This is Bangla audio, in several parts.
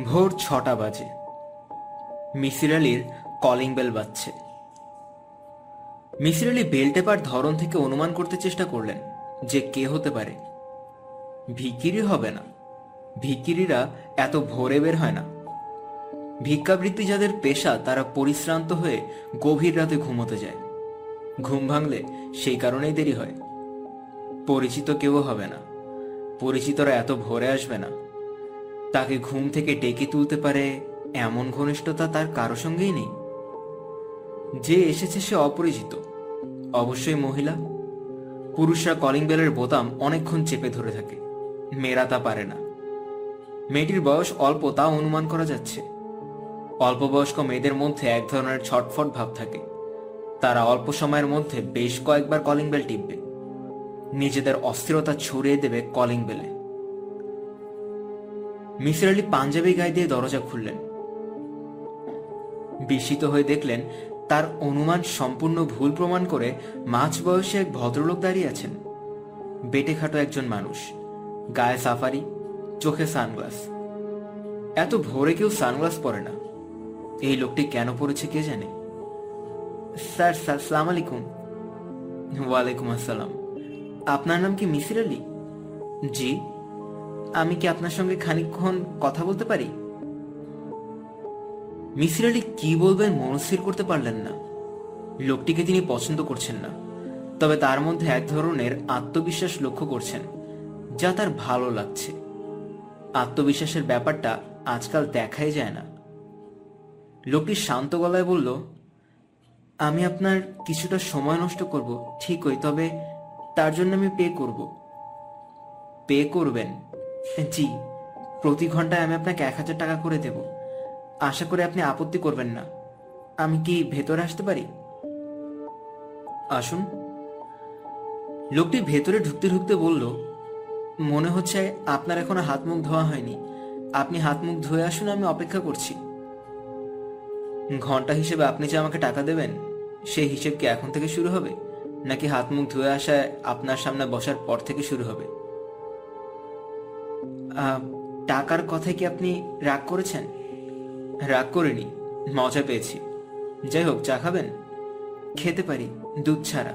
ভোর ছটা বাজে। মিসির আলির কলিং বেল বাজছে। মিসির আলি বেল টেপার ধরন থেকে অনুমান করতে চেষ্টা করলেন যে কে হতে পারে। ভিকিরি হবে না। ভিকিরিরা এত ভোরে বের হয় না। ভিক্ষাবৃত্তি যাদের পেশা, তারা পরিশ্রান্ত হয়ে গভীর রাতে ঘুমোতে যায়। ঘুম ভাঙলে সেই কারণেই দেরি হয়। পরিচিত কেউ হবে না। পরিচিতরা এত ভোরে আসবে না। তাকে ঘুম থেকে ডেকে তুলতে পারে এমন ঘনিষ্ঠতা তার কারও সঙ্গেই নেই। যে এসেছে সে অপরিচিত। অবশ্যই মহিলা। পুরুষরা কলিং বেলের বোতাম অনেকক্ষণ চেপে ধরে থাকে। মেয়েরা তা পারে না। মেয়েটির বয়স অল্প তা অনুমান করা যাচ্ছে। অল্প বয়স্ক মেয়েদের মধ্যে এক ধরনের ছটফট ভাব থাকে। তারা অল্প সময়ের মধ্যে বেশ কয়েকবার কলিং বেল টিপবে। নিজেদের অস্থিরতা ছড়িয়ে দেবে কলিং বেলে মিসির আলি পাঞ্জাবি গায়ে দিয়ে দরজা খুললেন। বিস্মিত হয়ে দেখলেন, তার অনুমান সম্পূর্ণ ভুল প্রমাণ করে মাঝ বয়সে এক ভদ্রলোক দাঁড়িয়ে আছেন। বেটে খাটো একজন মানুষ, গায়ে সাফারি, চোখে সানগ্লাস। এত ভোরে কেউ সানগ্লাস পরে না। এই লোকটি কেন পড়েছে কে জানে? স্যার স্যার, সালাম আলাইকুম। ওয়ালাইকুম আসসালাম। আপনার নাম কি মিসির আলী? জি আমি কি আপনার সঙ্গে খানিকক্ষণ কথা বলতে পারি? মিসির আলী কি বলবেন মনস্থির করতে পারলেন না। লোকটিকে তিনি পছন্দ করছেন না। তবে তার মধ্যে এক ধরনের আত্মবিশ্বাস লক্ষ্য করছেন, যা তার ভালো লাগছে। আত্মবিশ্বাসের ব্যাপারটা আজকাল দেখাই যায় না। লোকটি শান্ত গলায় বলল, আমি আপনার কিছুটা সময় নষ্ট করব, ঠিকই, তবে তার জন্য আমি পে করব। পে করবেন? জি। প্রতি ঘন্টায় আমি আপনাকে এক হাজার টাকা করে দেব। আশা করি আপনি আপত্তি করবেন না। আমি কি ভেতরে আসতে পারি? আসুন। লোকটি ভেতরে ঢুকতে ঢুকতে বলল, মনে হচ্ছে আপনার এখনও হাত মুখ ধোয়া হয়নি। আপনি হাত মুখ ধুয়ে আসুন, আমি অপেক্ষা করছি। ঘণ্টা হিসেবে আপনি যে আমাকে টাকা দেবেন, সেই হিসেব কি এখন থেকে শুরু হবে? নাকি হাত মুখ ধুয়ে আসায় আপনার সামনে বসার পর থেকে শুরু হবে? টাকার কথায় কি আপনি রাগ করেছেন? রাগ করিনি, মজা পেয়েছি। যাই হোক, চা খাবেন? খেতে পারি, দুধ ছাড়া।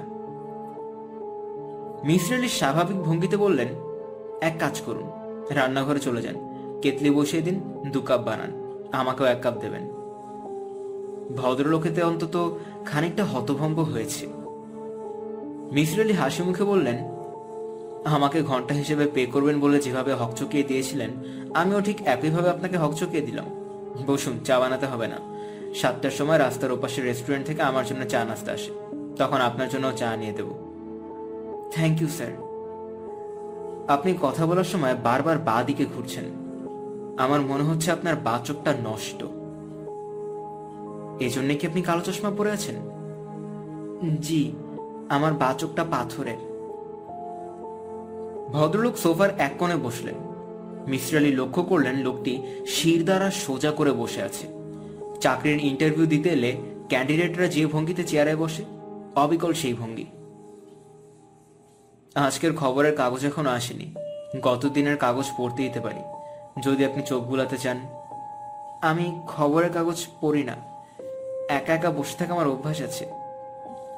মিসর আলী স্বাভাবিক ভঙ্গিতে বললেন, এক কাজ করুন, রান্নাঘরে চলে যান। কেতলি বসিয়ে দিন, দু কাপ বানান, আমাকেও এক কাপ দেবেন। ভদ্রলোকেতে অন্তত খানিকটা হতভম্ব হয়েছে। মিসর আলী হাসি মুখে বললেন আমাকে ঘণ্টা হিসেবে পে করবেন বলে যেভাবে হকচকিয়ে দিয়েছিলেন, আমিও ঠিক একইভাবে আপনাকে হকচকিয়ে দিলাম। বসুন, চা বানাতে হবে না। সাতটার সময় রাস্তার ওপাশের রেস্টুরেন্ট থেকে আমার জন্য চা নাস্তা আসে। তখন আপনার জন্য চা নিয়ে দেব। Thank you, sir. আপনি কথা বলার সময় বারবার বা দিকে ঘুরছেন। আমার মনে হচ্ছে আপনার বা চোখটা নষ্ট। এজন্য কি আপনি কালো চশমা পরে আছেন? জি, আমার বা চোখটা পাথরের। ভদ্রলোক সোফার এক কোণে বসলেন। মিস্ত্রি আলী লক্ষ্য করলেন লোকটি শির দ্বারা সোজা করে বসে আছে। চাকরির ইন্টারভিউ দিতে এলে ক্যান্ডিডেটরা যে ভঙ্গিতে চেয়ারে বসে, অবিকল সেই ভঙ্গি। আজকের খবরের কাগজ এখনও আসেনি। গত দিনের কাগজ পড়তে দিতে পারি। যদি আপনি চোখ বুলাতে চান। আমি খবরের কাগজ পড়ি না। একা একা বসে থাকা আমার অভ্যাস আছে।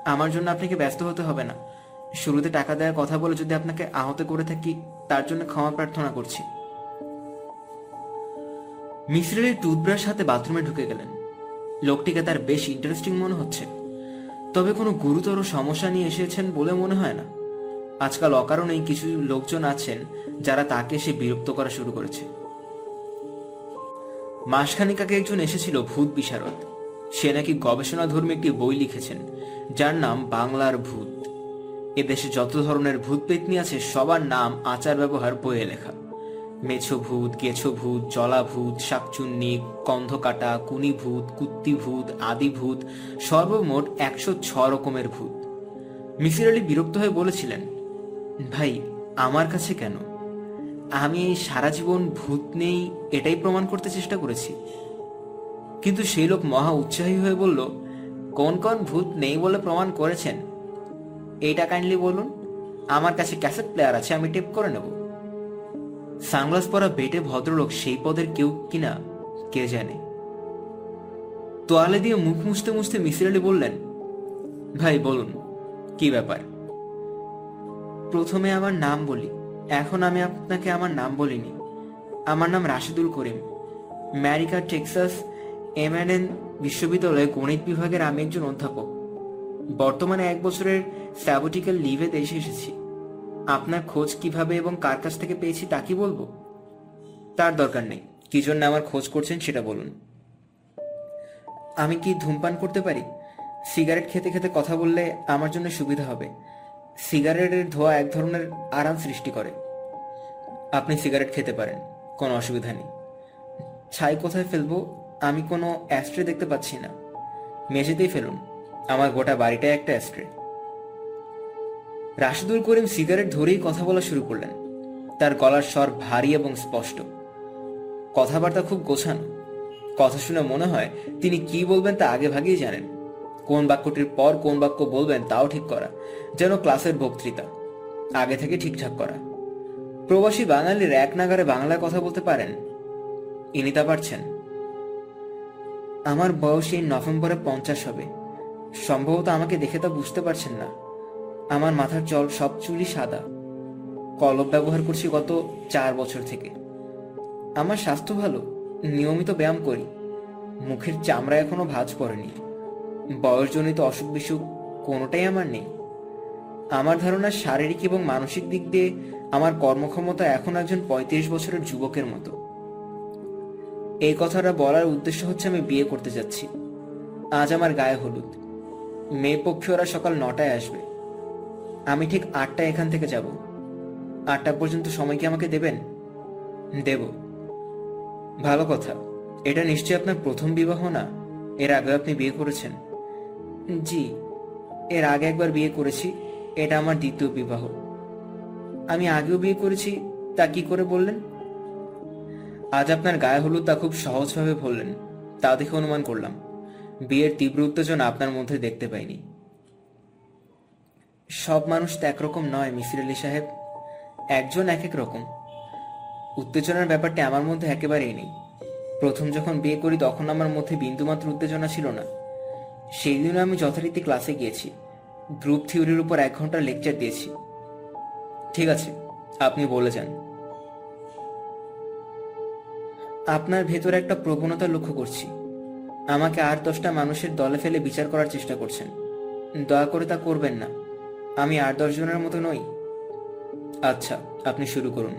আমার জন্য আপনাকে ব্যস্ত হতে হবে না? শুরুতে টাকা দেওয়ার কথা বলে যদি আপনাকে আহত করে থাকি, তার জন্য ক্ষমা প্রার্থনা করছি। মিশ্রের টুথব্রাশ হাতে বাথরুমে ঢুকে গেলেন। লোকটিকে তার বেশ ইন্টারেস্টিং মনে হচ্ছে। তবে কোনো গুরুতর সমস্যা নিয়ে এসেছেন বলে মনে হয় না। আজকাল অকারণেই কিছু লোকজন আছেন যারা তাকে সে বিরক্ত করা শুরু করেছে। মাসখানিক আগে একজন এসেছিল ভূত বিশারদ। সে নাকি গবেষণাধর্মী একটি বই লিখেছেন, যার নাম বাংলার ভূত। এদেশে যত ধরনের ভূত পেতনি আছে, সবার নাম, আচার, ব্যবহার, বইয়ে লেখা। মেছো ভূত গেছো ভূত, জলা ভূত, শাকচুন্নি, কন্ধকাটা, কুনি ভূত, কুত্তি ভূত, আদি ভূত, সর্বমোট একশো ছ রকমের ভূত। মিসির আলী বিরক্ত হয়ে বলেছিলেন, ভাই, আমার কাছে কেন? আমি সারা জীবন ভূত নেই, এটাই প্রমাণ করতে চেষ্টা করেছি। কিন্তু সেই লোক মহা উৎসাহী হয়ে বলল, কোন কোন ভূত নেই বলে প্রমাণ করেছেন? এইটা কাইন্ডলি বলুন। আমার কাছে ক্যাসেট প্লেয়ার আছে, আমি টেপ করে নেব। সানগ্লাস পরা বেটে ভদ্রলোক সেই পদের কেউ কিনা কে জানে? তোয়ালে দিয়ে মুখ মুছতে মুছতে মিসির আলী বললেন, ভাই, বলুন, কি ব্যাপার? প্রথমে আমার নাম বলি, এখন আমি আপনাকে আমার নাম বলিনি। আমার নাম রাশিদুল করিম। ম্যারিকা টেক্সাস এমএনএন বিশ্ববিদ্যালয়ে গণিত বিভাগের আমি একজন অধ্যাপক। বর্তমানে এক বছরের স্যাবোটিক্যাল লিভে দেশে এসেছি। আপনার খোঁজ কীভাবে এবং কার কাছ থেকে পেয়েছি তা কি বলব? তার দরকার নেই। কি জন্য আমার খোঁজ করছেন সেটা বলুন। আমি কি ধূমপান করতে পারি? সিগারেট খেতে খেতে কথা বললে আমার জন্য সুবিধা হবে। সিগারেটের ধোঁয়া এক ধরনের আরাম সৃষ্টি করে। আপনি সিগারেট খেতে পারেন, কোনো অসুবিধা নেই। ছাই কোথায় ফেলব? আমি কোনো অ্যাস্ট্রে দেখতে পাচ্ছি না। মেঝেতেই ফেলুন। আমার গোটা বাড়িটাই একটা অ্যাস্ট্রে রাশিদুল করিম সিগারেট ধরেই কথা বলা শুরু করলেন। তার গলার স্বর ভারী এবং স্পষ্ট। কথাবার্তা খুব গোছানো। কথা শুনে মনে হয় তিনি কি বলবেন তা আগে ভাগেই জানেন। কোন বাক্যটির পর কোন বাক্য বলবেন তাও ঠিক করা, যেন ক্লাসের বক্তৃতা। আগে থেকে ঠিকঠাক করা। প্রবাসী বাঙালির এক নাগারে বাংলায় কথা বলতে পারেন? ইনি তা পারছেন। আমার বয়স এই নভেম্বরে পঞ্চাশ হবে। সম্ভবত আমাকে দেখে তা বুঝতে পারছেন না। আমার মাথার জল সব চুলই সাদা। কলব ব্যবহার করছি গত চার বছর থেকে। আমার স্বাস্থ্য ভালো, নিয়মিত ব্যায়াম করি। মুখের চামড়া এখনও ভাঁজ পড়েনি। বয়সজনিত অসুখ বিসুখ কোনোটাই আমার নেই। আমার ধারণা শারীরিক এবং মানসিক দিক দিয়ে আমার কর্মক্ষমতা এখন একজন পঁয়ত্রিশ বছরের যুবকের মতো। এই কথাটা বলার উদ্দেশ্য হচ্ছে আমি বিয়ে করতে যাচ্ছি। আজ আমার গায়ে হলুদ। মেয়ে পক্ষে ওরা সকাল নটায় আসবে। আমি ঠিক আটটায় এখান থেকে যাব। আটটা পর্যন্ত সময় কি আমাকে দেবেন? দেব। ভালো কথা। এটা নিশ্চয়ই আপনার প্রথম বিবাহ না? এর আগে আপনি বিয়ে করেছেন। জি, এর আগে একবার বিয়ে করেছি। এটা আমার দ্বিতীয় বিবাহ। আমি আগেও বিয়ে করেছি, তা কি করে বললেন? আজ আপনার গায়ে হলুদ তা খুব সহজভাবে বললেন তা দেখে অনুমান করলাম। বিয়ের তীব্র উত্তেজনা আপনার মধ্যে দেখতে পাইনি। সব মানুষ তো একরকম নয়, মিসির আলী সাহেব। একজন এক এক রকম। উত্তেজনার ব্যাপারটা আমার মধ্যে একেবারেই নেই। প্রথম যখন বিয়ে করি, তখন আমার মধ্যে বিন্দুমাত্র উত্তেজনা ছিল না। সেই দিনও আমি যথারীতি ক্লাসে গিয়েছি। গ্রুপ থিওরির উপর এক ঘণ্টা লেকচার দিয়েছি। ঠিক আছে, আপনি বলে যান। আপনার ভেতরে একটা প্রবণতা লক্ষ্য করছি। আমাকে আট দশটা মানুষের দলে ফেলে বিচার করার চেষ্টা করছেন। দয়া করে তা করবেন না। আমি আট দশ জনের মতো নই। আচ্ছা আপনি শুরু করুন।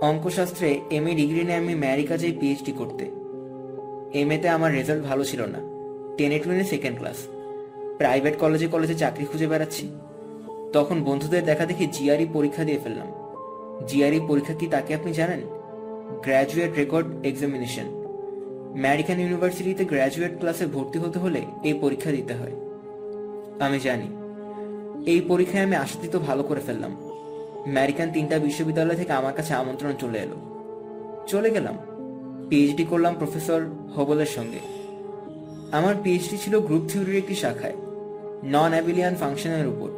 অঙ্কশাস্ত্রে এম এ ডিগ্রি নিয়ে আমি আমেরিকা যাই পিএইচডি করতে। এম এতে আমার রেজাল্ট ভালো ছিল না। টেনে টুয়েনে সেকেন্ড ক্লাস। প্রাইভেট কলেজে কলেজে চাকরি খুঁজে বেড়াচ্ছি। তখন বন্ধুদের দেখা দেখি জিআরই পরীক্ষা দিয়ে ফেললাম। জিআরই পরীক্ষা কি তাকে আপনি জানেন? Graduate record examination. আমেরিকান ইউনিভার্সিটিতে গ্র্যাজুয়েট ক্লাসে ভর্তি হতে হলে এই পরীক্ষা দিতে হয়। আমি জানি। এই পরীক্ষায় আমি আশাতীত ভালো করে ফেললাম। আমেরিকান তিনটা বিশ্ববিদ্যালয় থেকে আমার কাছে আমন্ত্রণ চলে এলো। চলে গেলাম। পিএইচডি করলাম প্রফেসর হবলের সঙ্গে। আমার পিএইচডি ছিল গ্রুপ থিওরির একটি শাখায় নন অ্যাবিলিয়ান ফাংশনের উপর।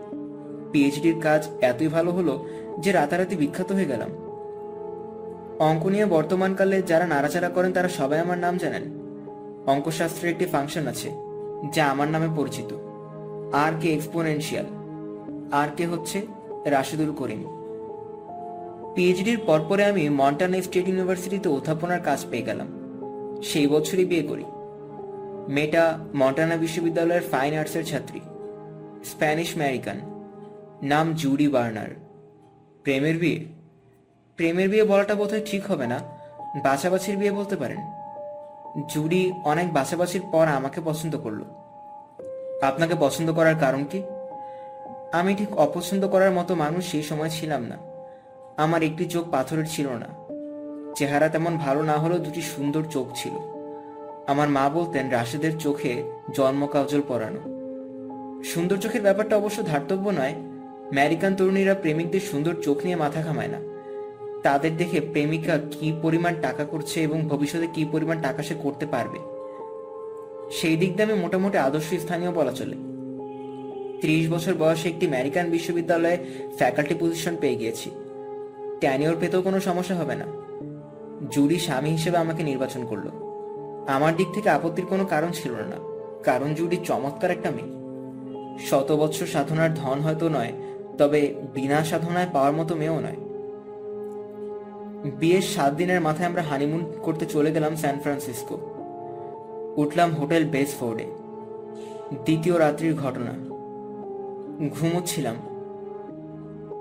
পিএইচডির কাজ এতই ভালো হলো যে রাতারাতি বিখ্যাত হয়ে গেলাম। অঙ্ক নিয়ে বর্তমানকালে যারা নাড়াচাড়া করেন, তারা সবাই আমার নাম জানেন। অঙ্কশাস্ত্রের একটি ফাংশন আছে, যা আমার নামে পরিচিত। আর কে এক্সপোনেনশিয়াল। আর কে হচ্ছে রাশিদুল করিম। পিএইচডির পরপরে আমি মন্টানা স্টেট ইউনিভার্সিটিতে অধ্যাপনার কাজ পেয়ে গেলাম। সেই বছরই বিয়ে করি। মেয়েটা মন্টানা বিশ্ববিদ্যালয়ের ফাইন আর্টসের ছাত্রী। স্প্যানিশ আমেরিকান নাম জুডি বার্নার। প্রেমের বিয়ে। প্রেমের বিয়ে বলাটা বোধহয় ঠিক হবে না। বাছাবাছির বিয়ে বলতে পারেন। জুডি অনেক বাছাবাছির পর আমাকে পছন্দ করল। আপনাকে পছন্দ করার কারণ কি? আমি ঠিক অপছন্দ করার মতো মানুষ সেই সময় ছিলাম না। আমার একটি চোখ পাথরের ছিল না। চেহারা তেমন ভালো না হলেও দুটি সুন্দর চোখ ছিল। আমার মা বলতেন, রাশেদের চোখে জন্ম কাজল পরানো। সুন্দর চোখের ব্যাপারটা অবশ্য ধার্তব্য নয়। আমেরিকান তরুণীরা প্রেমিকদের সুন্দর চোখ নিয়ে মাথা ঘামায় না। তাদের দেখে প্রেমিকা কি পরিমাণ টাকা করছে এবং ভবিষ্যতে কি পরিমাণ টাকা সে করতে পারবে? সেই দিক দিয়ে আমি মোটামুটি আদর্শ স্থানীয় বলা চলে। ত্রিশ বছর বয়সে একটি আমেরিকান বিশ্ববিদ্যালয়ে ফ্যাকাল্টি পজিশন পেয়ে গিয়েছি। ট্যানিওর পেতেও কোনো সমস্যা হবে না। জুরি স্বামী হিসেবে আমাকে নির্বাচন করল। আমার দিক থেকে আপত্তির কোনো কারণ ছিল না, কারণ জুরি চমৎকার একটা মেয়ে। শত বৎসর সাধনার ধন হয়তো নয়, তবে বিনা সাধনায় পাওয়ার মতো মেয়েও নয়। বিয়ের সাত দিনের মাথায় আমরা হানিমুন করতে চলে গেলাম স্যান ফ্রান্সিসকো উঠলাম হোটেল বেসফোর্ডে। দ্বিতীয় রাত্রির ঘটনা। ঘুমোচ্ছিলাম।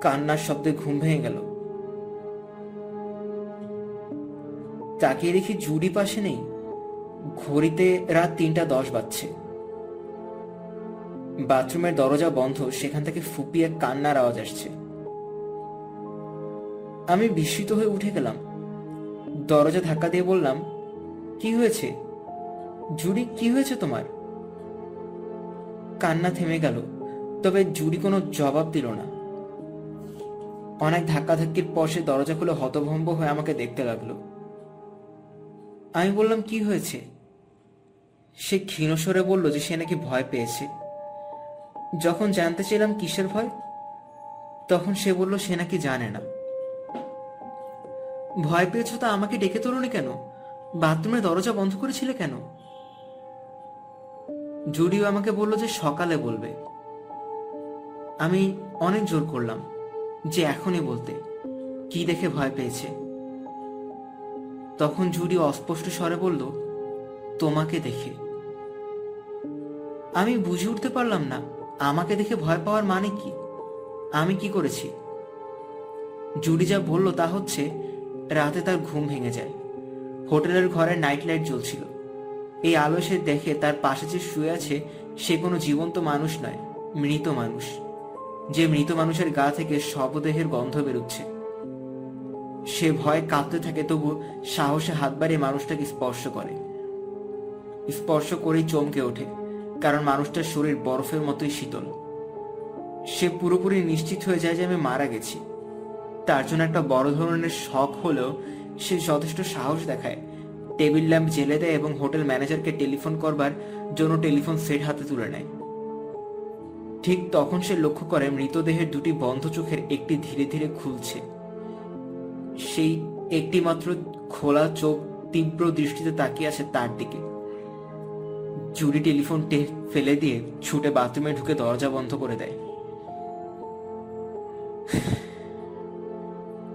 কান্নার শব্দে ঘুম ভেঙে গেল। তাকিয়ে দেখি জুড়ি পাশে নেই। ঘড়িতে রাত তিনটা দশ বাজছে। বাথরুমের দরজা বন্ধ, সেখান থেকে ফুপিয়ে কান্নার আওয়াজ আসছে। আমি বিস্মিত হয়ে উঠে গেলাম। দরজা ধাক্কা দিয়ে বললাম, কি হয়েছে? জুড়ি, কি হয়েছে তোমার? কান্না থেমে গেল, তবে জুড়ি কোনো জবাব দিল না। অনেক ধাক্কাধাক্কির পর সে দরজা খুলে হতভম্ব হয়ে আমাকে দেখতে লাগল। আমি বললাম, কি হয়েছে? সে ক্ষীণস্বরে বলল যে সে নাকি ভয় পেয়েছে। যখন জানতে চাইলাম কিসের ভয়, তখন সে বলল, সে নাকি জানে না। ভয় পেয়েছ তা আমাকে ডেকে তোলনি কেন? বাথরুমের দরজা বন্ধ করেছিলে কেন? জুডিও আমাকে বলল যে সকালে বলবে। আমি অনেক জোর করলাম যে এখনই বলতে। কি দেখে ভয় পেয়েছে? তখন জুডি অস্পষ্ট স্বরে বলল, তোমাকে দেখে। আমি বুঝে উঠতে পারলাম না, আমাকে দেখে ভয় পাওয়ার মানে কি? আমি কি করেছি? জুডি যা বলল তা হচ্ছে রাতে তার ঘুম ভেঙে যায়। হোটেলের ঘরে নাইট লাইট জ্বলছিল। এই আলো সে দেখে তার পাশে যে শুয়ে আছে, সে কোনো জীবন্ত মানুষ নয়, মৃত মানুষ। যে মৃত মানুষের গা থেকে শবদেহের গন্ধ বেরোচ্ছে। সে ভয় কাঁপতে থাকে, তবু সাহসে হাত বাড়িয়ে মানুষটাকে স্পর্শ করে। স্পর্শ করেই চমকে ওঠে, কারণ মানুষটার শরীর বরফের মতোই শীতল। সে পুরোপুরি নিশ্চিত হয়ে যায় যে আমি মারা গেছি। তার জন্য একটা বড় ধরনের শখ হলেও সে যথেষ্ট সাহস দেখায়। টেবিল ল্যাম্প জেলে দেয় এবং হোটেল ম্যানেজারকে টেলিফোন করবার জন্য টেলিফোন সেট হাতে তুলে নেয়। ঠিক তখন সে লক্ষ্য করে মৃতদেহের দুটি বন্ধ চোখের একটি ধীরে ধীরে খুলছে। সেই একটি মাত্র খোলা চোখ তীব্র দৃষ্টিতে তাকিয়ে আছে তার দিকে। জুরি টেলিফোন ফেলে দিয়ে ছুটে বাথরুমে ঢুকে দরজা বন্ধ করে দেয়।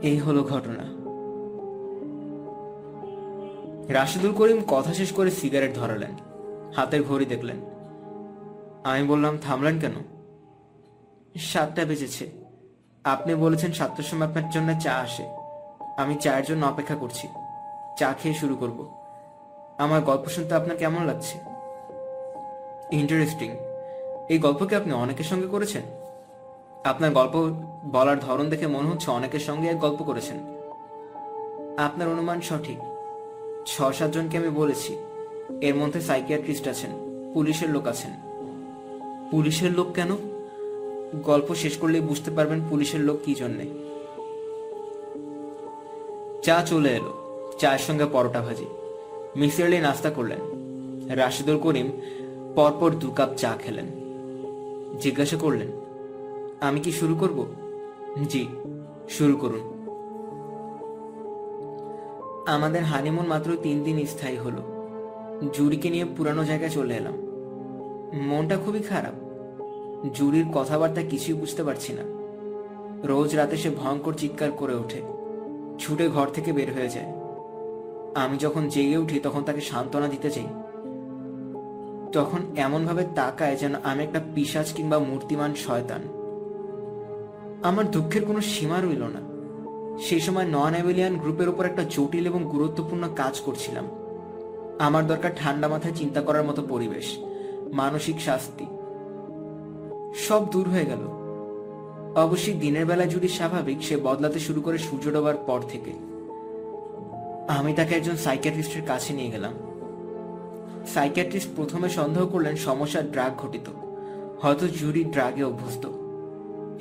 এই হলো ঘটনা। রাশিদুল করিম কথা শেষ করে সিগারেট ধরালেন। হাতের ঘড়ি দেখলেন। আমি বললাম, থামলেন কেন? সাতটা বেজেছে। আপনি বলেছেন সাতটার সময় আপনার জন্য চা আসে। আমি চায়ের জন্য অপেক্ষা করছি। চা খেয়ে শুরু করব। আমার গল্প শুনতে আপনার কেমন লাগছে? ইন্টারেস্টিং এই গল্পকে আপনি অনেকের সঙ্গে করেছেন? আপনার গল্প বলার ধরন দেখে মনে হচ্ছে অনেকের সঙ্গে এক গল্প করেছেন। আপনার অনুমান সঠিক। ছ সাতজনকে আমি বলেছি, এর মধ্যে সাইকিয়াট্রিস্ট আছেন, পুলিশের লোক আছেন। পুলিশের লোক কেন? গল্প শেষ করলে বুঝতে পারবেন পুলিশের লোক কি জন্যে। চা চলে এলো, চায়ের সঙ্গে পরোটা ভাজি। মিসিরলি নাস্তা করলেন। রাশিদুল করিম পরপর দু কাপ চা খেলেন। জিজ্ঞাসা করলেন আমি কি শুরু করব? জি, শুরু করুন। আমাদের হানিমুন মাত্র তিন দিন স্থায়ী হলো। জুরিকে নিয়ে পুরানো জায়গায় চলে এলাম। মনটা খুবই খারাপ। জুরির কথাবার্তা কিছুই বুঝতে পারছি না। রোজ রাতে সে ভয়ঙ্কর চিৎকার করে ওঠে। ছুটে ঘর থেকে বের হয়ে যায়। আমি যখন জেগে উঠি, তখন তাকে সান্ত্বনা দিতে চাই। তখন এমনভাবে তাকায় যেন আমি একটা পিসাজ কিংবা মূর্তিমান শয়তান। আমার দুঃখের কোনো সীমা রইল না। সেই সময় নন অ্যাভেলিয়ান গ্রুপের উপর একটা জটিল এবং গুরুত্বপূর্ণ কাজ করছিলাম। আমার দরকার ঠান্ডা মাথায় চিন্তা করার মতো পরিবেশ, মানসিক শাস্তি। সব দূর হয়ে গেল। অবশ্যই দিনের বেলা জুড়ি স্বাভাবিক সে বদলাতে শুরু করে সূর্য ডোবার পর থেকে। আমি তাকে একজন সাইকিয়াট্রিস্টের কাছে নিয়ে গেলাম। সাইকিয়াট্রিস্ট প্রথমে সন্দেহ করলেন সমস্যা ড্রাগ ঘটিত, হয়তো জুরি ড্রাগে অভ্যস্ত।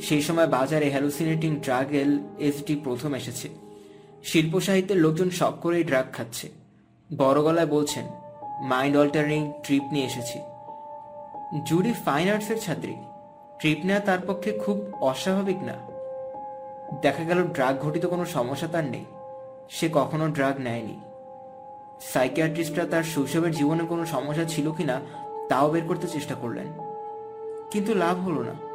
সেই সময় বাজারে হ্যালুসিনেটিং ড্রাগ এল এসডি প্রথম এসেছে। শিল্প সাহিত্যের লোকজন সব করেই ড্রাগ খাচ্ছে। বড় গলায় বলছেন মাইন্ড অল্টারিং ট্রিপ নিয়ে এসেছি। জুরি ফাইন আর্টসের ছাত্রী ট্রিপ নেওয়া তার পক্ষে খুব অস্বাভাবিক না। দেখা গেল ড্রাগ ঘটিত কোনো সমস্যা তার নেই। সে কখনো ড্রাগ নেয়নি। সাইকিয়াট্রিস্টরা তার শৈশবের জীবনে কোনো সমস্যা ছিল কিনা তাও বের করতে চেষ্টা করলেন। কিন্তু লাভ হলো না।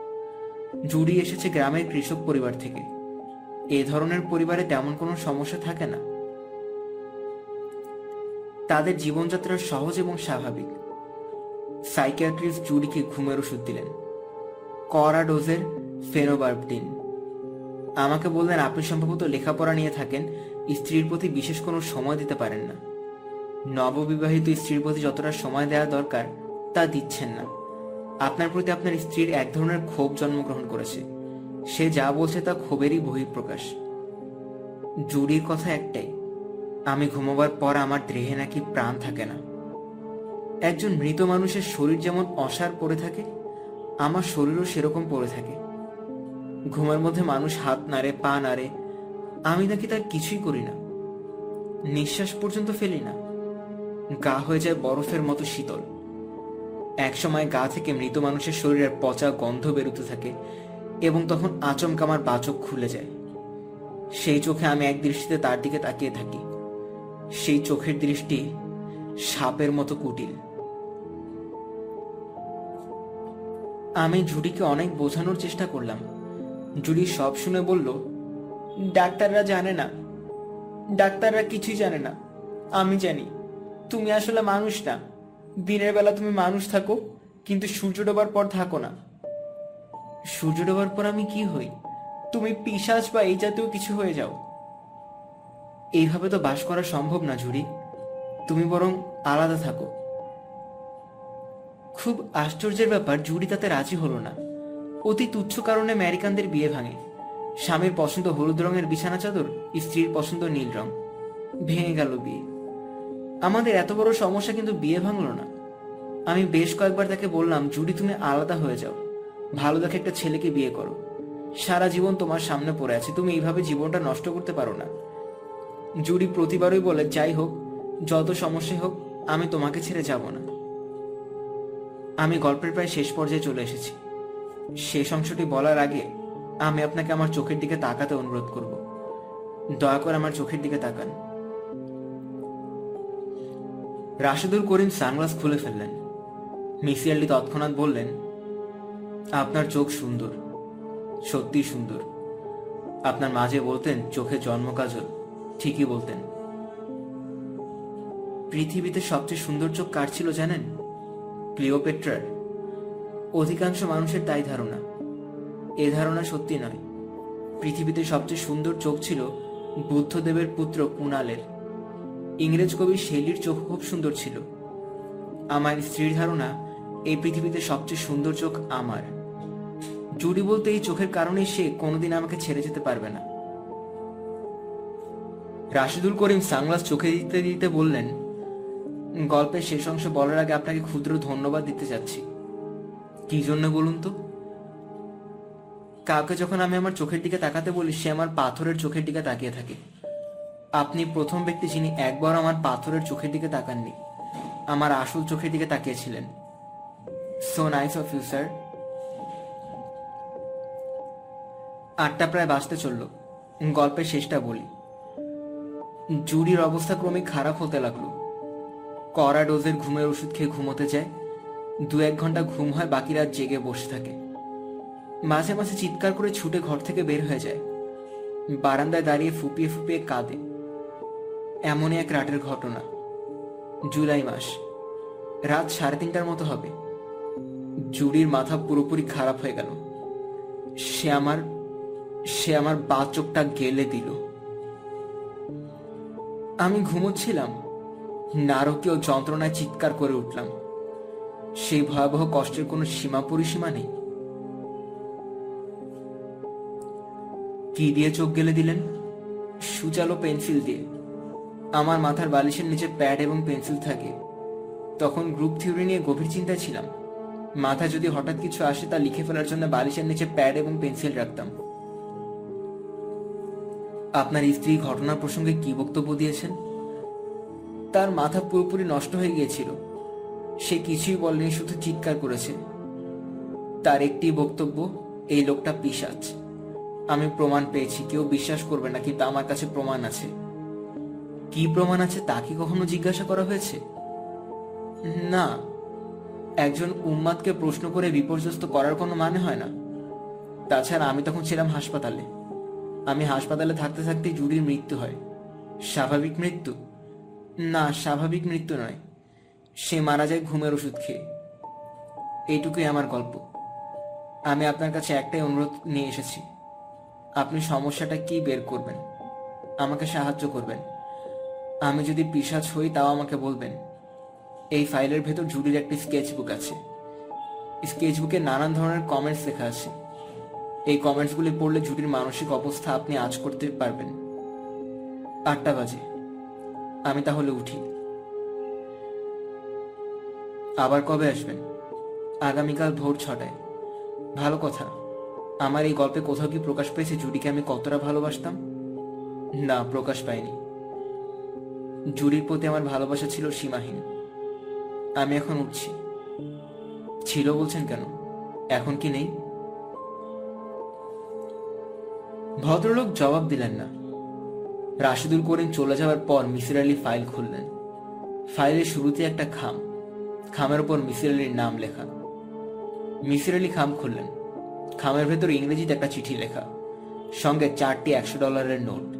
জুড়ি এসেছে গ্রামের কৃষক পরিবার থেকে। এ ধরনের পরিবারে তেমন কোনো সমস্যা থাকে না। তাদের জীবনযাত্রা সহজ এবং স্বাভাবিক। সাইকিয়াট্রিস্ট জুডিকে ঘুমের ওষুধ দিলেন। কড়া ডোজের ফেনোবার্বটিন আমাকে বললেন, আপনি সম্ভবত লেখাপড়া নিয়ে থাকেন, স্ত্রীর প্রতি বিশেষ কোনো সময় দিতে পারেন না। নববিবাহিত স্ত্রীর প্রতি যতটা সময় দেওয়া দরকার, তা দিচ্ছেন না। আপনার প্রতি আপনার স্ত্রীর এক ধরনের ক্ষোভ জন্মগ্রহণ করেছে। সে যা বলছে তা ক্ষোভেরই বহিঃপ্রকাশ। জুড়ির কথা একটাই, আমি ঘুমোবার পর আমার দেহে নাকি প্রাণ থাকে না। একজন মৃত মানুষের শরীর যেমন অসার পড়ে থাকে, আমার শরীরও সেরকম পড়ে থাকে। ঘুমের মধ্যে মানুষ হাত নাড়ে, পা নাড়ে, আমি নাকি তার কিছুই করি না। নিঃশ্বাস পর্যন্ত ফেলি না। গা হয়ে যায় বরফের মতো শীতল। একসময় গা থেকে মৃত মানুষের শরীরের পচা গন্ধ বেরোতে থাকে এবং তখন আচমকা আমার বাচক খুলে যায়। সেই চোখে আমি এক দৃষ্টিতে তার দিকে তাকিয়ে থাকি। সেই চোখের দৃষ্টি সাপের মতো কুটিল। আমি জুডিকে অনেক বোঝানোর চেষ্টা করলাম। জুডি সব শুনে বলল, ডাক্তাররা জানে না। ডাক্তাররা কিছুই জানে না। আমি জানি। তুমি আসলে মানুষ না। দিনের বেলা তুমি মানুষ থাকো, কিন্তু সূর্য ডোবার পর থাকো না। সূর্য ডোবার পর আমি কি হই? তুমি পিসাজ বা এই জাতীয় কিছু হয়ে যাও। এইভাবে তো বাস করা সম্ভব না জুড়ি তুমি বরং আলাদা থাকো। খুব আশ্চর্যের ব্যাপার জুড়ি তাতে রাজি হলো না। অতি তুচ্ছ কারণে আমেরিকানদের বিয়ে ভাঙে। স্বামীর পছন্দ হলুদ রঙের বিছানা চাদর, স্ত্রীর পছন্দ নীল রং। ভেঙে গেল বিয়ে। আমাদের এত বড় সমস্যা কিন্তু বিয়ে ভাঙলো না। আমি বেশ কয়েকবার তাকে বললাম, জুডি, তুমি আলাদা হয়ে যাও। ভালো দেখে একটা ছেলেকে বিয়ে করো। সারা জীবন তোমার সামনে পড়ে আছে। তুমি এইভাবে জীবনটা নষ্ট করতে পারো না। জুডি প্রতিবারই বলে, যাই হোক, যত সমস্যা হোক, আমি তোমাকে ছেড়ে যাব না। আমি গল্পের প্রায় শেষ পর্যায়ে চলে এসেছি। শেষ অংশটি বলার আগে আমি আপনাকে আমার চোখের দিকে তাকাতে অনুরোধ করব। দয়া করে আমার চোখের দিকে তাকান। রাশেদুল করিম সানগ্লাস খুলে ফেললেন। মিসিয়ালি তৎক্ষণাৎ বললেন, আপনার চোখ সুন্দর সত্যি সুন্দর। আপনার মাঝে বলতেন, চোখে জন্ম কাজল ঠিকই বলতেন। পৃথিবীতে সবচেয়ে সুন্দর চোখ কার ছিল জানেন? ক্লিওপেট্রার। অধিকাংশ মানুষের তাই ধারণা। এ ধারণা সত্যি নয়। পৃথিবীতে সবচেয়ে সুন্দর চোখ ছিল বুদ্ধদেবের পুত্র কুণালের। ইংরেজ কবি শেলির চোখ খুব সুন্দর ছিল। আমার স্ত্রীর ধারণা, এই পৃথিবীতে সবচেয়ে সুন্দর চোখ আমার। জুড়ি বলতে এই চোখের কারণে সে কোনোদিন আমাকে ছেড়ে যেতে পারবে না। রাশিদুল করিম সাংলাস চোখে দিতে দিতে বললেন, গল্পের শেষ অংশ বলার আগে আপনাকে ক্ষুদ্র ধন্যবাদ দিতে চাচ্ছি কি জন্য বলুন তো? কাউকে যখন আমি আমার চোখের দিকে তাকাতে বলি, সে আমার পাথরের চোখের দিকে তাকিয়ে থাকে। আপনি প্রথম ব্যক্তি যিনি একবার আমার পাথরের চোখের দিকে তাকাননি, আমার আসল চোখের দিকে তাকিয়েছিলেন। So nice of you sir আটটা প্রায় বাঁচতে চলল। গল্পের শেষটা বলি। জুডির অবস্থা ক্রমে খারাপ হতে লাগল। কড়া ডোজের ঘুমের ওষুধ খেয়ে ঘুমোতে যায়। দু এক ঘণ্টা ঘুম হয়, বাকি রাত জেগে বসে থাকে। মাঝে মাঝে চিৎকার করে ছুটে ঘর থেকে বের হয়ে যায়। বারান্দায় দাঁড়িয়ে ফুপিয়ে ফুপিয়ে কাঁদে। এমনই এক রাতের ঘটনা। জুলাই মাস। রাত সাড়ে তিনটার মতো হবে। জুড়ির মাথা পুরোপুরি খারাপ হয়ে গেল। সে আমার সে আমার বা চোখটা গেলে দিল। আমি ঘুমোচ্ছিলাম। নারকীয় যন্ত্রণায় চিৎকার করে উঠলাম। সেই ভয়াবহ কষ্টের কোনো সীমা পরিসীমা নেই। কি দিয়ে চোখ গেলে দিলেন? সুচালো পেন্সিল দিয়ে। আমার মাথার বালিশের নিচে প্যাড এবং পেন্সিল থাকে। তখন গ্রুপ থিওরি নিয়ে গভীর চিন্তায় ছিলাম। মাথা যদি হঠাৎ কিছু আসে তা লিখে ফেলার জন্য বালিশের নিচে প্যাড এবং পেন্সিল রাখতাম। আপনার স্ত্রী ঘটনা প্রসঙ্গে কি বক্তব্য দিয়েছেন? তার মাথা পুরোপুরি নষ্ট হয়ে গিয়েছিল। সে কিছুই বলেনি, শুধু চিৎকার করেছে। তার একটি বক্তব্য, এই লোকটা পিসাচ আমি প্রমাণ পেয়েছি, কেউ বিশ্বাস করবে না, কিন্তু আমার কাছে প্রমাণ আছে। কি প্রমাণ আছে তা কি কখনো জিজ্ঞাসা করা হয়েছে? না। একজন উম্মাদকে প্রশ্ন করে বিপর্যস্ত করার কোনো মানে হয় না। তাছাড়া আমি তখন ছিলাম হাসপাতালে। আমি হাসপাতালে থাকতে থাকতেই জুডির মৃত্যু হয়। স্বাভাবিক মৃত্যু? না, স্বাভাবিক মৃত্যু নয়। সে মারা যায় ঘুমের ওষুধ খেয়ে। এইটুকুই আমার গল্প। আমি আপনার কাছে একটাই অনুরোধ নিয়ে এসেছি। আপনি সমস্যাটা কি বের করবেন? আমাকে সাহায্য করবেন। আমি যদি পিসাজ হই, তাও আমাকে বলবেন। এই ফাইলের ভেতর জুডির একটি স্কেচবুক আছে। স্কেচবুকে নানান ধরনের কমেন্টস লেখা আছে। এই কমেন্টসগুলি পড়লে জুডির মানসিক অবস্থা আপনি আজ করতে পারবেন। আটটা বাজে। আমি তাহলে উঠি। আবার কবে আসবেন? আগামীকাল ভোর ছটায়। ভালো কথা। আমার এই গল্পে কোথাও কি প্রকাশ পেয়েছে জুডিকে আমি কতটা ভালোবাসতাম? না, প্রকাশ পাইনি। জুডির প্রতি আমার ভালোবাসা ছিল সীমাহীন। আমি এখন উঠছি। ছিল বলছেন কেন? এখন কি নেই? ভদ্রলোক জবাব দিলেন না। রাশিদুল করিম চলে যাওয়ার পর মিসির আলী ফাইল খুললেন। ফাইলের শুরুতে একটা খাম। খামের উপর মিসির আলীর নাম লেখা। মিসির আলী খাম খুললেন। খামের ভেতর ইংরেজিতে একটা চিঠি লেখা। সঙ্গে চারটি একশো ডলারের নোট।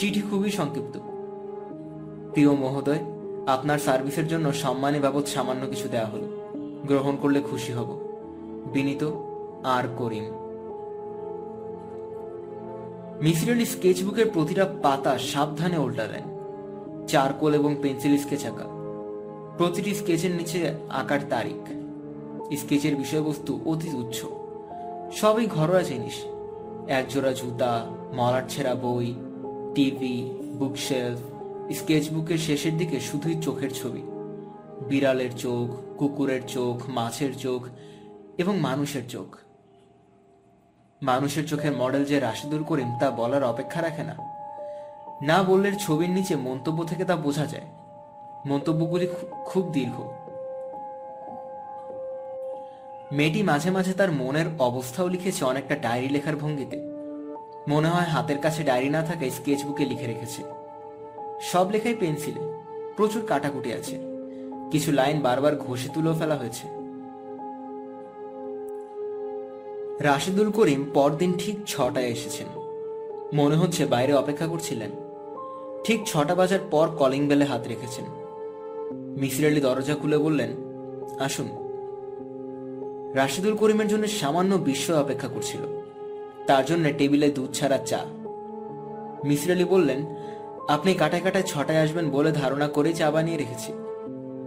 চিঠি খুবই সংক্ষিপ্ত। প্রিয় মহোদয়, আপনার সার্ভিসের জন্য সম্মানী বাবদ সামান্য কিছু দেয়া হলো। গ্রহণ করলে খুশি হব। বিনীত আর করিম। মিসির আলী স্কেচবুকের প্রতিটা পাতা সাবধানে উল্টালেন চারকোল এবং পেন্সিল স্কেচ আঁকা। প্রতিটি স্কেচের নিচে আঁকার তারিখ। স্কেচের বিষয়বস্তু অতি উচ্চ সবই ঘরোয়া জিনিস। একজোড়া জুতা মলার ছেঁড়া বই, টিভি, বুকশেলফ স্কেচবুকের শেষের দিকে শুধুই চোখের ছবি। বিড়ালের চোখ, কুকুরের চোখ, মাছের চোখ এবং মানুষের চোখ। মানুষের চোখের মডেল যে রাশিদুল করিম তা বলার অপেক্ষা রাখে না। না বললে ছবির নিচে মন্তব্য থেকে তা বোঝা যায়। মন্তব্যগুলি খুব দীর্ঘ। মেয়েটি মাঝে মাঝে তার মনের অবস্থাও লিখেছে অনেকটা ডায়েরি লেখার ভঙ্গিতে। মনে হয় হাতের কাছে ডায়েরি না থাকায় স্কেচবুকে লিখে রেখেছে। সব লেখাই পেন্সিলে। প্রচুর কাটাকুটি আছে। কিছু লাইন বারবার ঘষে তুলেও ফেলা হয়েছে। রাশিদুল করিম পরদিন ঠিক ছটায় এসেছেন। মনে হচ্ছে বাইরে অপেক্ষা করছিলেন। ঠিক ছটা বাজার পর কলিং বেলে হাত রেখেছেন। মিসির আলী দরজা খুলে বললেন, আসুন। রাশিদুল করিমের জন্য সামান্য বিস্ময় অপেক্ষা করছিল। তার জন্য টেবিলে দুধ ছাড়া চা। মিসির আলী বললেন আপনি কাটায় কাটায় ছটায় আসবেন বলে ধারণা করে চা বানিয়ে রেখেছি।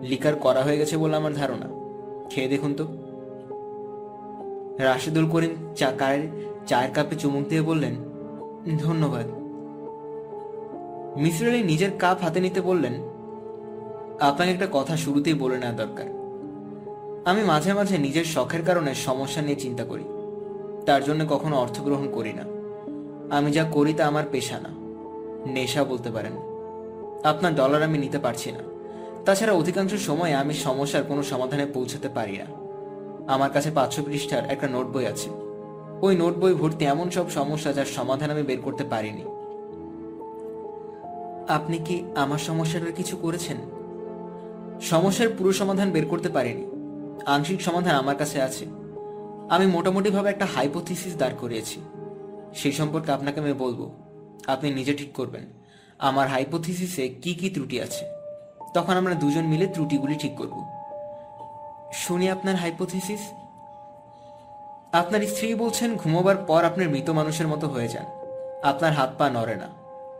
লিকার করা হয়ে গেছে বলে আমার ধারণা। খেয়ে দেখুন তো। রাশিদুল করিম চা কায়ের চায়ের কাপে চুমুক দিয়ে বললেন, ধন্যবাদ। মিসির আলী নিজের কাপ হাতে নিতে বললেন, আপনাকে একটা কথা শুরুতেই বলে নেওয়া দরকার। আমি মাঝে মাঝে নিজের শখের কারণে সমস্যা নিয়ে চিন্তা করি। তার জন্য কখনো অর্থ গ্রহণ করি না। আমি যা করি তা আমার পেশা না। নেশা বলতে পারেন। আপনার ডলার আমি নিতে পারছি না। তাছাড়া অধিকাংশ সময় আমি সমস্যার কোনো সমাধানে পৌঁছাতে পারি না। আমার কাছে পাঁচশো পৃষ্ঠার একটা নোট বই আছে। ওই নোট বই ভর্তি এমন সব সমস্যা যার সমাধান আমি বের করতে পারিনি। আপনি কি আমার সমস্যাটার কিছু করেছেন? সমস্যার পুরো সমাধান বের করতে পারিনি। আংশিক সমাধান আমার কাছে আছে। আমি মোটামুটিভাবে একটা হাইপোথিসিস দাঁড় করিয়েছি। সেই সম্পর্কে আপনাকে আমি বলব। আপনি নিজে ঠিক করবেন। আমার হাইপোথিসিসে কি কি ত্রুটি আছে? তখন আমরা দুজন মিলে ত্রুটিগুলি ঠিক করব। শুনি আপনার হাইপোথিসিস আপনার স্ত্রী বলছেন ঘুমোবার পর আপনার মৃত মানুষের মতো হয়ে যান। আপনার হাত পা নড়ে না।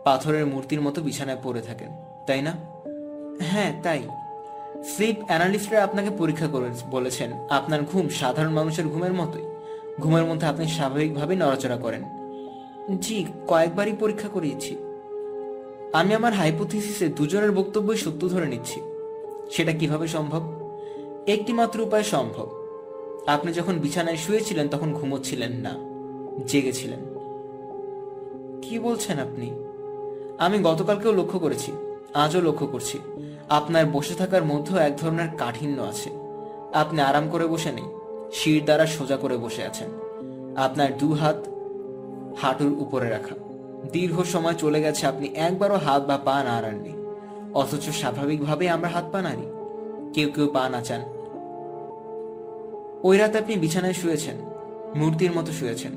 পাথরের মূর্তির মতো বিছানায় পড়ে থাকেন, তাই না? হ্যাঁ তাই। স্লিপ অ্যানালিস্টরা আপনাকে পরীক্ষা করে বলেছেন, আপনার ঘুম সাধারণ মানুষের ঘুমের মতোই। ঘুমের মধ্যে আপনি স্বাভাবিকভাবেই নড়াচড়া করেন। জি, কয়েকবারই পরীক্ষা করিয়েছি। আমি আমার হাইপোথিসিসে দুজনের বক্তব্যই সত্য ধরে নিচ্ছি। সেটা কীভাবে সম্ভব? একটি মাত্র উপায় সম্ভব। আপনি যখন বিছানায় শুয়েছিলেন, তখন ঘুমোচ্ছিলেন না, জেগেছিলেন। কি বলছেন আপনি? আমি গতকালকেও লক্ষ্য করেছি, আজও লক্ষ্য করছি। আপনার বসে থাকার মধ্যেও এক ধরনের কাঠিন্য আছে। আপনি আরাম করে বসে নেই, শির দ্বারা সোজা করে বসে আছেন। আপনার দু হাত হাঁটুর উপরে রাখা। দীর্ঘ সময় চলে গেছে, আপনি একবারও হাত বা পা না নাড়াননি অথচ স্বাভাবিকভাবে আমরা হাত পা নাড়ি। কেউ কেউ পা নাচান ওই রাতে আপনি বিছানায় শুয়েছেন, মূর্তির মতো শুয়েছেন।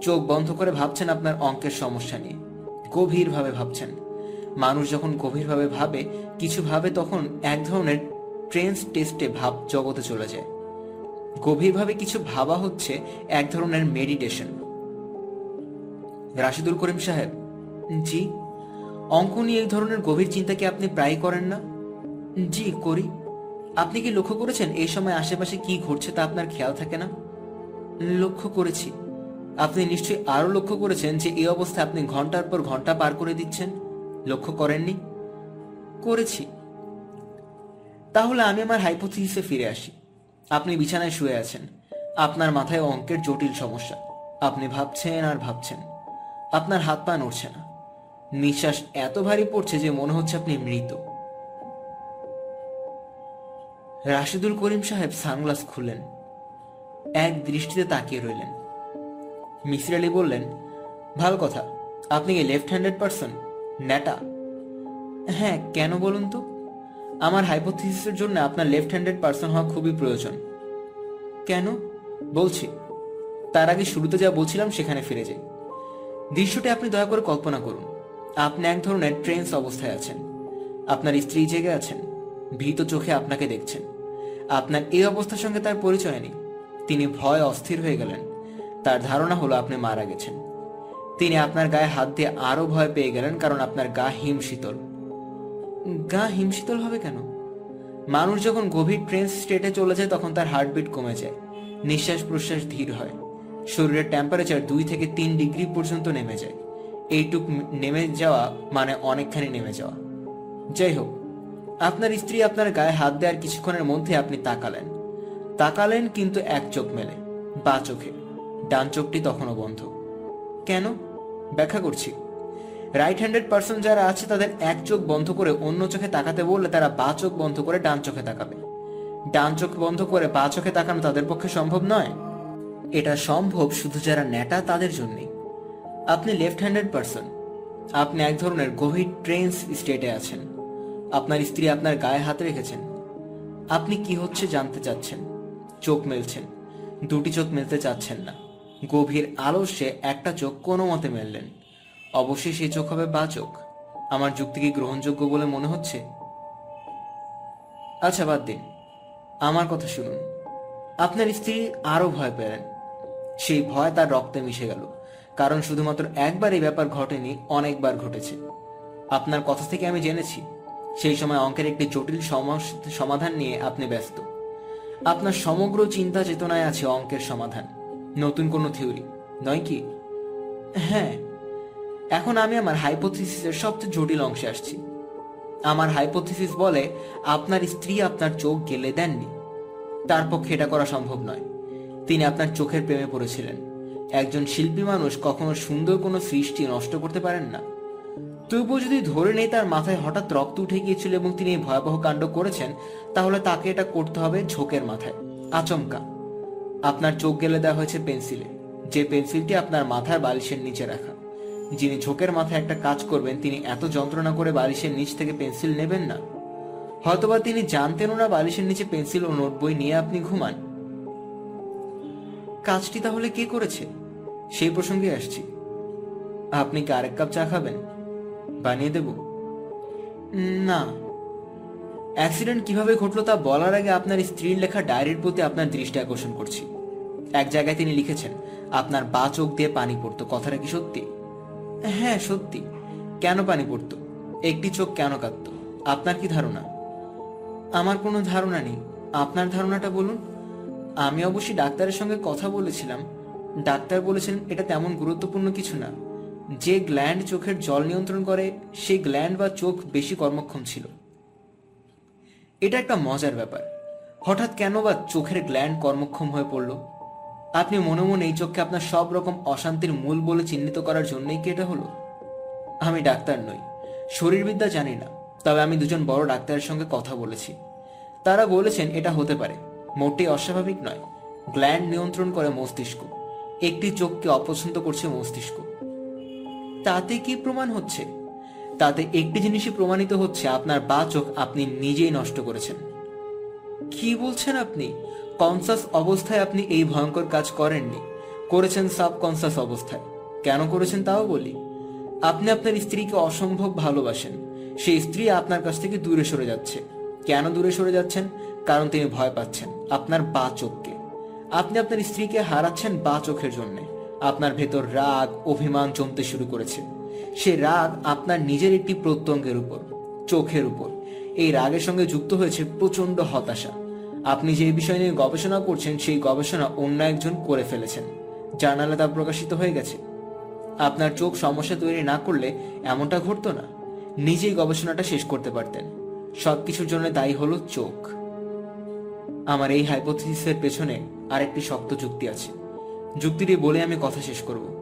চোখ বন্ধ করে ভাবছেন আপনার অঙ্কের সমস্যা নিয়ে। গভীরভাবে ভাবছেন। মানুষ যখন গভীরভাবে ভাবে, কিছু ভাবে তখন এক ধরনের ট্রেন্স টেস্টে ভাব জগতে চলে যায়। গভীরভাবে কিছু ভাবা হচ্ছে এক ধরনের মেডিটেশন। রাশিদুল করিম সাহেব, জি, অঙ্ক নিয়ে এই ধরনের গভীর চিন্তা কি আপনি প্রায় করেন না? জি, করি। আপনি কি লক্ষ্য করেছেন এই সময় আশেপাশে কি ঘটছে তা আপনার খেয়াল থাকে না? লক্ষ্য করেছি। আপনি নিশ্চয়ই আরও লক্ষ্য করেছেন যে এই অবস্থায় আপনি ঘণ্টার পর ঘণ্টা পার করে দিচ্ছেন। লক্ষ্য করেননি? করেছি। তাহলে আমি আমার হাইপোথিসে ফিরে আসি। আপনি বিছানায় শুয়ে আছেন। আপনার মাথায় অঙ্কের জটিল সমস্যা। আপনি ভাবছেন আর ভাবছেন। আপনার হাত পা নড়ছে না। নিঃশ্বাস এত ভারী পড়ছে যে মনে হচ্ছে আপনি মৃত। রাশিদুল করিম সাহেব সানগ্লাস খুললেন। এক দৃষ্টিতে তাকিয়ে রইলেন। মিসির আলী বললেন, ভালো কথা, আপনি কি লেফট হ্যান্ডেড পারসন ন্যাটা? হ্যাঁ কেন বলুন তো? আমার হাইপোথিসিসের জন্য আপনার লেফট হ্যান্ডেড পারসন হওয়া খুবই প্রয়োজন। কেন? বলছি, তার আগে শুরুতে যা বলছিলাম সেখানে ফিরে যাই। দৃশ্যটি আপনি দয়া করে কল্পনা করুন। আপনি এক ধরনের ট্রেন্স অবস্থায় আছেন। আপনার স্ত্রী জেগে আছেন। ভীত চোখে আপনাকে দেখছেন। আপনার এই অবস্থার সঙ্গে তার পরিচয় নেই। তিনি ভয় অস্থির হয়ে গেলেন। তার ধারণা হলো আপনি মারা গেছেন। তিনি আপনার গায়ে হাত দিয়ে আরও ভয় পেয়ে গেলেন কারণ আপনার গা হিম শীতল। গা হিমশীতল হবে কেন? মানুষ যখন গভীর ট্রেন্স স্টেটে চলে যায় তখন তার হার্টবিট কমে যায়। নিঃশ্বাস প্রশ্বাস ধীর হয়। শরীরের টেম্পারেচার দুই থেকে তিন ডিগ্রি পর্যন্ত নেমে যায়। এইটুক নেমে যাওয়া মানে অনেকখানি নেমে যাওয়া। যাই হোক, আপনার স্ত্রী আপনার গায়ে হাত দেওয়ার কিছুক্ষণের মধ্যে আপনি তাকালেন। তাকালেন কিন্তু এক চোখ মেলে, বা চোখে। ডান চোখটি তখনও বন্ধ। কেন? ব্যাখ্যা করছি। রাইট হ্যান্ডেড পার্সন যারা আছে, তাদের এক চোখ বন্ধ করে অন্য চোখে তাকাতে বললে তারা বা চোখ বন্ধ করে ডান চোখে তাকাবে। ডান চোখ বন্ধ করে বা চোখে তাকানো তাদের পক্ষে সম্ভব নয়? এটা সম্ভব শুধু যারা ন্যাটা তাদের জন্যই। আপনি লেফট হ্যান্ডেড পার্সন আপনি এক ধরনের গভীর ট্রেন্স স্টেটে আছেন। আপনার স্ত্রী আপনার গায়ে হাত রেখেছেন। আপনি কি হচ্ছে জানতে চাচ্ছেন? চোখ মেলছেন। দুটি চোখ মেলতে চাচ্ছেন না। গভীর আলস্যে একটা চোখ কোনো মতে মেললেন। অবশ্যই সেই চোখ হবে বা চোখ। আমার যুক্তি কি গ্রহণযোগ্য বলে মনে হচ্ছে? আচ্ছা বাদ দিন। আমার কথা শুনুন। আপনার স্ত্রী আরও ভয় পেলেন। সেই ভয় তার রক্তে মিশে গেল। কারণ শুধুমাত্র একবার এই ব্যাপার ঘটেনি, অনেকবার ঘটেছে। আপনার কথা থেকে আমি জেনেছি। সেই সময় অঙ্কের একটি জটিল সমাধান নিয়ে আপনি ব্যস্ত। আপনার সমগ্র চিন্তা চেতনায় আছে অঙ্কের সমাধান। নতুন কোনো থিওরি, নয় কি? হ্যাঁ। এখন আমি আমার হাইপোথিসিসের সবচেয়ে জটিল অংশে আসছি। আমার হাইপোথিসিস বলে, আপনার স্ত্রী আপনার চোখ গেলে দেননি। তার পক্ষে এটা করা সম্ভব নয়। তিনি আপনার চোখের প্রেমে পড়েছিলেন। একজন শিল্পী মানুষ কখনো সুন্দর কোনো সৃষ্টি নষ্ট করতে পারেন না। তবুও যদি ধরে নেই তার মাথায় হঠাৎ রক্ত উঠে গিয়েছিল এবং তিনি এই ভয়াবহ কাণ্ড করেছেন, তাহলে তাকে এটা করতে হবে ঝোঁকের মাথায়। আচমকা। আপনার চোখ গেলে দেওয়া হয়েছে পেন্সিলে। যে পেন্সিলটি আপনার মাথার বালিশের নিচে রাখা। যিনি ঝোঁকের মাথায় একটা কাজ করবেন, তিনি এত যন্ত্রণা করে বালিশের নিচ থেকে পেন্সিল নেবেন না। হয়তোবা তিনি জানতেনও না বালিশের নিচে পেন্সিল ও নোট বই নিয়ে আপনি ঘুমান। কাজটি তাহলে কে করেছে? সেই প্রসঙ্গে আসছি। আপনি কি আরেক কাপ চা খাবেন? বানিয়ে দেব। না। অ্যাক্সিডেন্ট কীভাবে ঘটলো তা বলার আগে আপনার স্ত্রীর লেখা ডায়েরির প্রতি আপনার দৃষ্টি আকর্ষণ করছি। এক জায়গায় তিনি লিখেছেন, আপনার বা চোখ দিয়ে পানি পড়তো। কথাটা কি সত্যি? হ্যাঁ সত্যি। কেন পানি পড়তো? একটি চোখ কেন কাঁদতো আপনার কি ধারণা? আমার কোনো ধারণা নেই। আপনার ধারণাটা বলুন। আমি অবশ্যই ডাক্তারের সঙ্গে কথা বলেছিলাম। ডাক্তার বলেছেন এটা তেমন গুরুত্বপূর্ণ কিছু না। যে গ্ল্যান্ড চোখের জল নিয়ন্ত্রণ করে, সেই গ্ল্যান্ড বা চোখ বেশি কর্মক্ষম ছিল। এটা একটা মজার ব্যাপার। হঠাৎ কেন বা চোখের গ্ল্যান্ড কর্মক্ষম হয়ে পড়ল? আপনি মনে মনে এই চোখকে আপনার সব রকম অশান্তির মূল বলে চিহ্নিত করার জন্যই কি এটা হলো? আমি ডাক্তার নই। শরীরবিদ্যা জানি না। তবে আমি দুজন বড় ডাক্তারের সঙ্গে কথা বলেছি। তারা বলেছেন এটা হতে পারে। মোটেই অস্বাভাবিক নয়। গ্ল্যান্ড নিয়ন্ত্রণ করে মস্তিষ্ক। একটি চোখকে অপছন্দ করছে মস্তিষ্ক। তাতে কি প্রমাণ হচ্ছে? তাতে একটি জিনিসই প্রমাণিত হচ্ছে, আপনার বা চোখ আপনি নিজেই নষ্ট করেছেন। কি বলছেন আপনি? কনসাস অবস্থায় আপনি এই ভয়ঙ্কর কাজ করেননি। করেছেন সাবকনসাস অবস্থায়। কেন করেছেন তাও বলি। আপনি আপনার স্ত্রীকে অসম্ভব ভালোবাসেন। সেই স্ত্রী আপনার কাছ থেকে দূরে সরে যাচ্ছে। কেন দূরে সরে যাচ্ছেন? কারণ তিনি ভয় পাচ্ছেন আপনার বা চোখকে। আপনি আপনার স্ত্রীকে হারাচ্ছেন বা চোখের জন্য। আপনার ভেতর রাগ, অভিমান জমতে শুরু করেছে। সে রাগ আপনার নিজের একটি প্রত্যঙ্গের উপর, চোখের উপর। এই রাগের সঙ্গে যুক্ত হয়েছে প্রচণ্ড হতাশা। আপনি যে বিষয় নিয়ে গবেষণা করছেন, সেই গবেষণা অন্য একজন করে ফেলেছেন। জার্নালে তা প্রকাশিত হয়ে গেছে। আপনার চোখ সমস্যা তৈরি না করলে এমনটা ঘটতো না। নিজেই গবেষণাটা শেষ করতে পারতেন। সবকিছুর জন্য দায়ী হলো চোখ। আমার এই হাইপোথিসের পেছনে আরেকটি শক্ত যুক্তি আছে। যুক্তিটি বলে আমি কথা শেষ করব।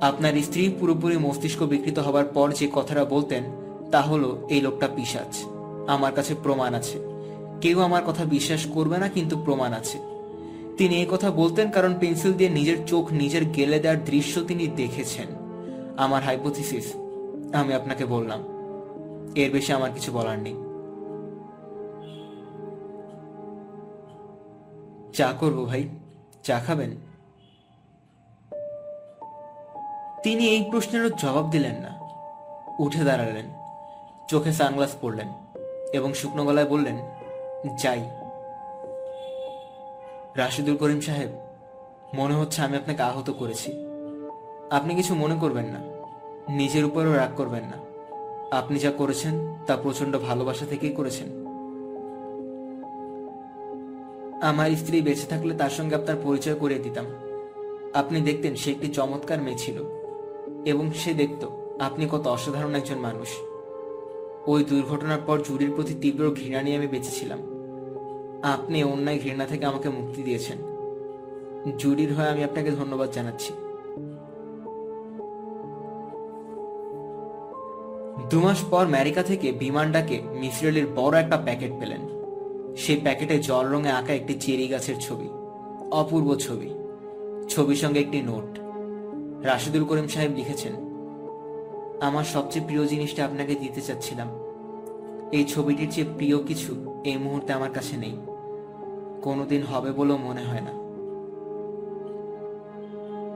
আপনার স্ত্রী পুরোপুরি মস্তিষ্ক বিকৃত হবার পর যে কথাটা বলতেন, তা হলো, এই লোকটা পিসাচ আমার কাছে প্রমাণ আছে। কেউ আমার কথা বিশ্বাস করবে না, কিন্তু প্রমাণ আছে। তিনি এই কথা বলতেন কারণ পেন্সিল দিয়ে নিজের চোখ নিজের গেলে দেওয়ার দৃশ্য তিনি দেখেছেন। আমার হাইপোথিসিস আমি আপনাকে বললাম। এর বেশি আমার কিছু বলার নেই। চা করব ভাই, চা খাবেন? তিনি এই প্রশ্নেরও জবাব দিলেন না। উঠে দাঁড়ালেন, চোখে সানগ্লাস পরলেন এবং শুকনো গলায় বললেন, যাই। রাশিদুল করিম সাহেব, মনে হচ্ছে আমি আপনাকে আহত করেছি। আপনি কিছু মনে করবেন না, নিজের উপরও রাগ করবেন না। আপনি যা করেছেন তা প্রচণ্ড ভালোবাসা থেকেই করেছেন। আমার স্ত্রী বেঁচে থাকলে তার সঙ্গে আপনার পরিচয় করিয়ে দিতাম। আপনি দেখতেন সে একটি চমৎকার মেয়ে ছিল এবং সে দেখত আপনি কত অসাধারণ একজন মানুষ। ওই দুর্ঘটনার পর জুরির প্রতি তীব্র ঘৃণা নিয়ে আমি বেঁচেছিলাম। আপনি অন্যায় ঘৃণা থেকে আমাকে মুক্তি দিয়েছেন। জুরির হয়ে আমি আপনাকে ধন্যবাদ জানাচ্ছি। দু মাস পর আমেরিকা থেকে বিমান ডাকে মিসরেলের বড় একটা প্যাকেট পেলেন। সেই প্যাকেটে জল রঙে আঁকা একটি চেরি গাছের ছবি, অপূর্ব ছবি। ছবির সঙ্গে একটি নোট। রাশিদুল করিম সাহেব লিখেছেন, আমার সবচেয়ে প্রিয় জিনিসটা আপনাকে দিতে চাচ্ছিলাম। এই ছবিটির চেয়ে প্রিয় কিছু এই মুহূর্তে আমার কাছে নেই। কোনোদিন হবে বলেও মনে হয় না।